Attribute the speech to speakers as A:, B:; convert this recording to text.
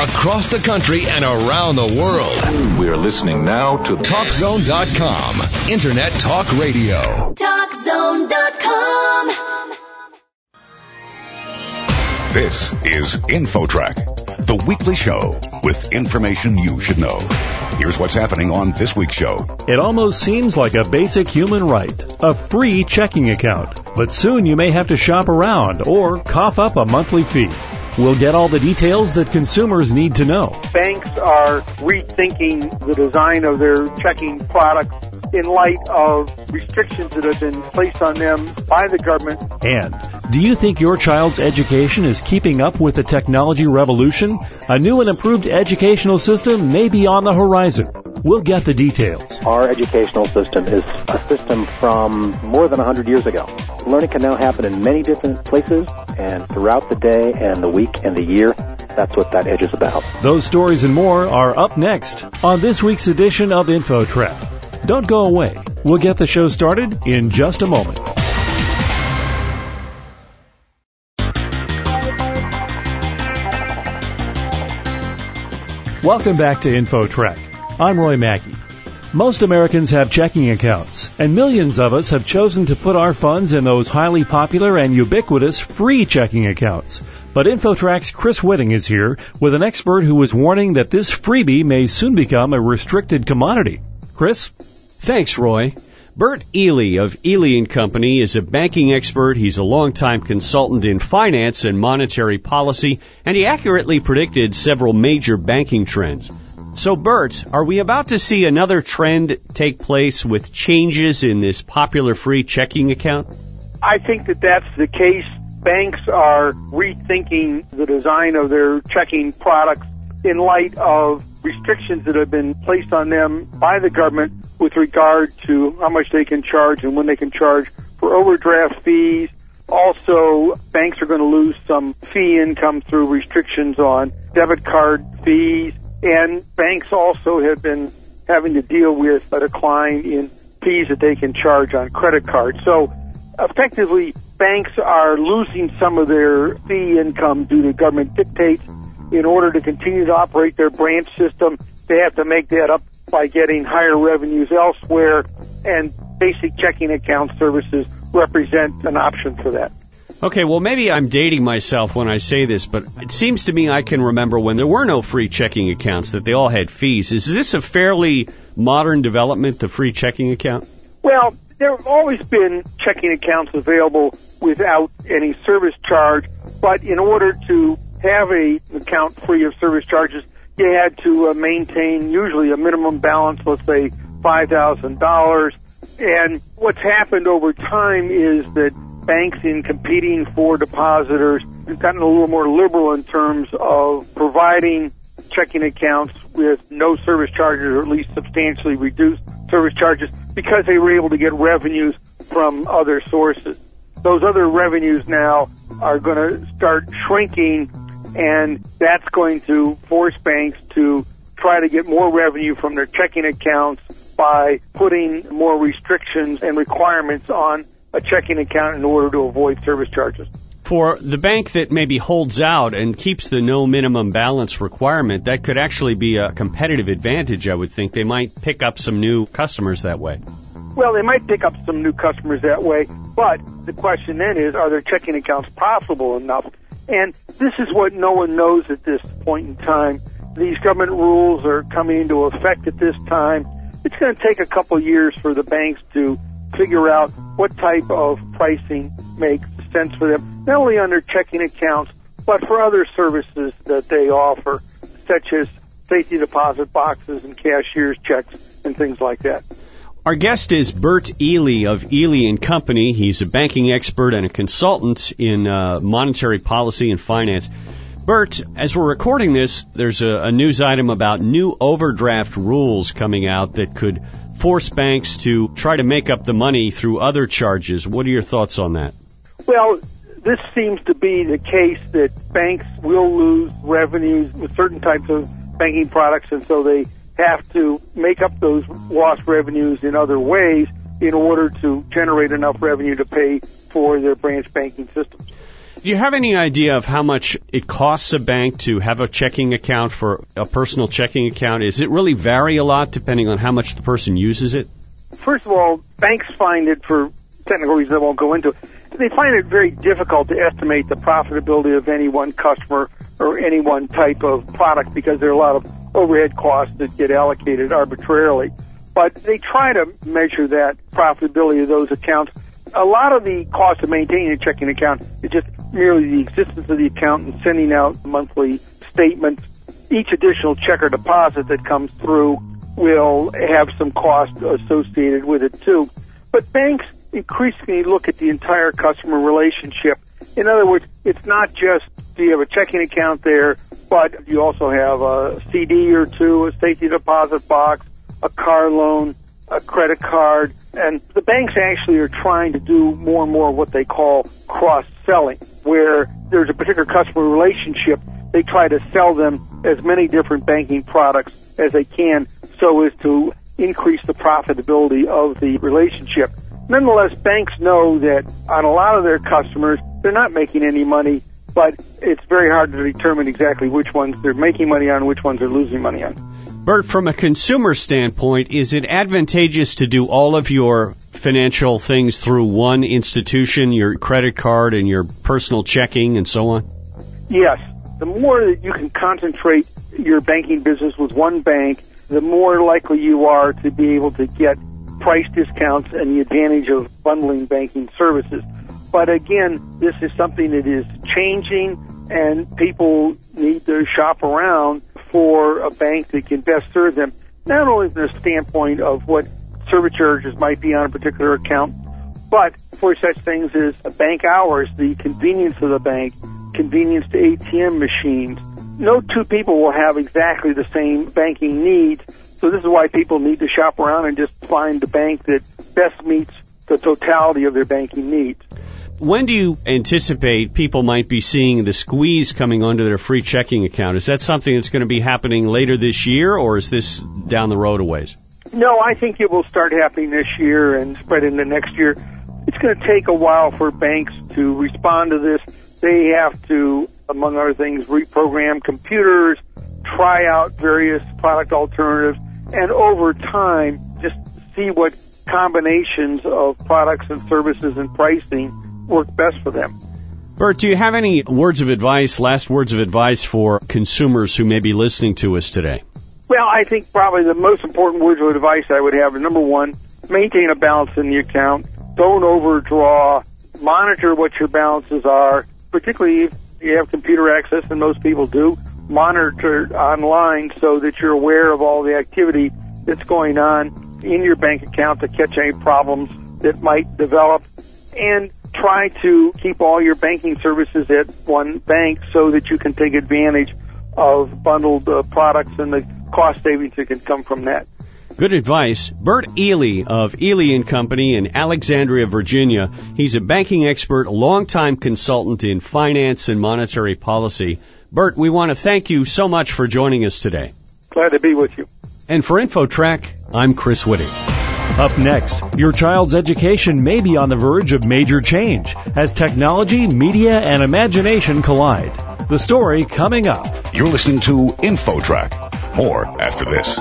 A: across the country and around the world.
B: We are listening now to
A: TalkZone.com, Internet Talk Radio.
C: TalkZone.com.
D: This is InfoTrack, the weekly show with information you should know. Here's what's happening on this week's show.
E: It almost seems like a basic human right, a free checking account. But soon you may have to shop around or cough up a monthly fee. We'll get all the details that consumers need to know.
F: Banks are rethinking the design of their checking products in light of restrictions that have been placed on them by the government.
E: And do you think your child's education is keeping up with the technology revolution? A new and improved educational system may be on the horizon. We'll get the details.
G: Our educational system is a system from more than 100 years ago. Learning can now happen in many different places and throughout the day and the week and the year. That's what that edge is about.
E: Those stories and more are up next on this week's edition of InfoTrack. Don't go away. We'll get the show started in just a moment. Welcome back to InfoTrack. I'm Roy Mackey. Most Americans have checking accounts, and millions of us have chosen to put our funds in those highly popular and ubiquitous free checking accounts. But InfoTrack's Chris Whitting is here with an expert who is warning that this freebie may soon become a restricted commodity. Chris?
H: Thanks, Roy. Bert Ely of Ely and Company is a banking expert. He's a longtime consultant in finance and monetary policy, and he accurately predicted several major banking trends. So, Bert, are we about to see another trend take place with changes in this popular free checking account?
F: I think that that's the case. Banks are rethinking the design of their checking products in light of restrictions that have been placed on them by the government with regard to how much they can charge and when they can charge for overdraft fees. Also, banks are going to lose some fee income through restrictions on debit card fees. And banks also have been having to deal with a decline in fees that they can charge on credit cards. So effectively, banks are losing some of their fee income due to government dictates in order to continue to operate their branch system, they have to make that up by getting higher revenues elsewhere, and basic checking account services represent an option for that.
H: Okay, well, maybe I'm dating myself when I say this, but it seems to me I can remember when there were no free checking accounts that they all had fees. Is this a fairly modern development, the free checking account?
F: Well, there have always been checking accounts available without any service charge, but in order to have a account free of service charges, you had to uh, maintain usually a minimum balance, let's say $5,000. And what's happened over time is that banks in competing for depositors have gotten a little more liberal in terms of providing checking accounts with no service charges or at least substantially reduced service charges because they were able to get revenues from other sources. Those other revenues now are going to start shrinking and that's going to force banks to try to get more revenue from their checking accounts by putting more restrictions and requirements on a checking account in order to avoid service charges.
H: For the bank that maybe holds out and keeps the no minimum balance requirement, that could actually be a competitive advantage, I would think. They might pick up some new customers that way.
F: Well, they might pick up some new customers that way, but the question then is, are their checking accounts profitable enough and this is what no one knows at this point in time. These government rules are coming into effect at this time. It's going to take a couple of years for the banks to figure out what type of pricing makes sense for them, not only on their checking accounts, but for other services that they offer, such as safety deposit boxes and cashier's checks and things like that.
H: Our guest is Bert Ely of Ely and Company. He's a banking expert and a consultant in uh, monetary policy and finance. Bert, as we're recording this, there's a, a news item about new overdraft rules coming out that could force banks to try to make up the money through other charges. What are your thoughts on that?
F: Well, this seems to be the case that banks will lose revenues with certain types of banking products, and so they have to make up those lost revenues in other ways in order to generate enough revenue to pay for their branch banking systems.
H: Do you have any idea of how much it costs a bank to have a checking account for a personal checking account? Is it really vary a lot depending on how much the person uses it?
F: First of all, banks find it for technical reasons I won't go into. They find it very difficult to estimate the profitability of any one customer or any one type of product because there are a lot of overhead costs that get allocated arbitrarily. But they try to measure that profitability of those accounts. A lot of the cost of maintaining a checking account is just merely the existence of the account and sending out monthly statements. Each additional check or deposit that comes through will have some cost associated with it too. But banks increasingly look at the entire customer relationship. In other words, it's not just do you have a checking account there, but you also have a CD or two, a safety deposit box, a car loan, a credit card, and the banks actually are trying to do more and more what they call cross-selling, where there's a particular customer relationship, they try to sell them as many different banking products as they can so as to increase the profitability of the relationship. Nonetheless, banks know that on a lot of their customers, they're not making any money, but it's very hard to determine exactly which ones they're making money on, which ones they're losing money on.
H: Bert, from a consumer standpoint, is it advantageous to do all of your financial things through one institution, your credit card and your personal checking and so on?
F: Yes. The more that you can concentrate your banking business with one bank, the more likely you are to be able to get price discounts and the advantage of bundling banking services. But again, this is something that is changing and people need to shop around for a bank that can best serve them, not only from the standpoint of what service charges might be on a particular account, but for such things as bank hours, the convenience of the bank, convenience to ATM machines. No two people will have exactly the same banking needs, so this is why people need to shop around and just find the bank that best meets the totality of their banking needs.
H: When do you anticipate people might be seeing the squeeze coming onto their free checking account? Is that something that's going to be happening later this year, or is this down the road a ways?
F: No, I think it will start happening this year and spread into next year. It's going to take a while for banks to respond to this. They have to, among other things, reprogram computers, try out various product alternatives, and over time, just see what combinations of products and services and pricing work best for them.
H: Bert, do you have any words of advice, last words of advice for consumers who may be listening to us today?
F: Well, I think probably the most important words of advice I would have are number one, maintain a balance in the account. Don't overdraw. Monitor what your balances are, particularly if you have computer access, and most people do. Monitor online so that you're aware of all the activity that's going on in your bank account to catch any problems that might develop. And try to keep all your banking services at one bank so that you can take advantage of bundled uh, products and the cost savings that can come from that.
H: Good advice. Bert Ely of Ely and Company in Alexandria, Virginia. He's a banking expert, longtime consultant in finance and monetary policy. Bert, we want to thank you so much for joining us today.
F: Glad to be with you.
H: And for InfoTrack, I'm Chris Whitting.
E: Up next, your child's education may be on the verge of major change as technology, media, and imagination collide. The story coming up.
D: You're listening to InfoTrack. More after this.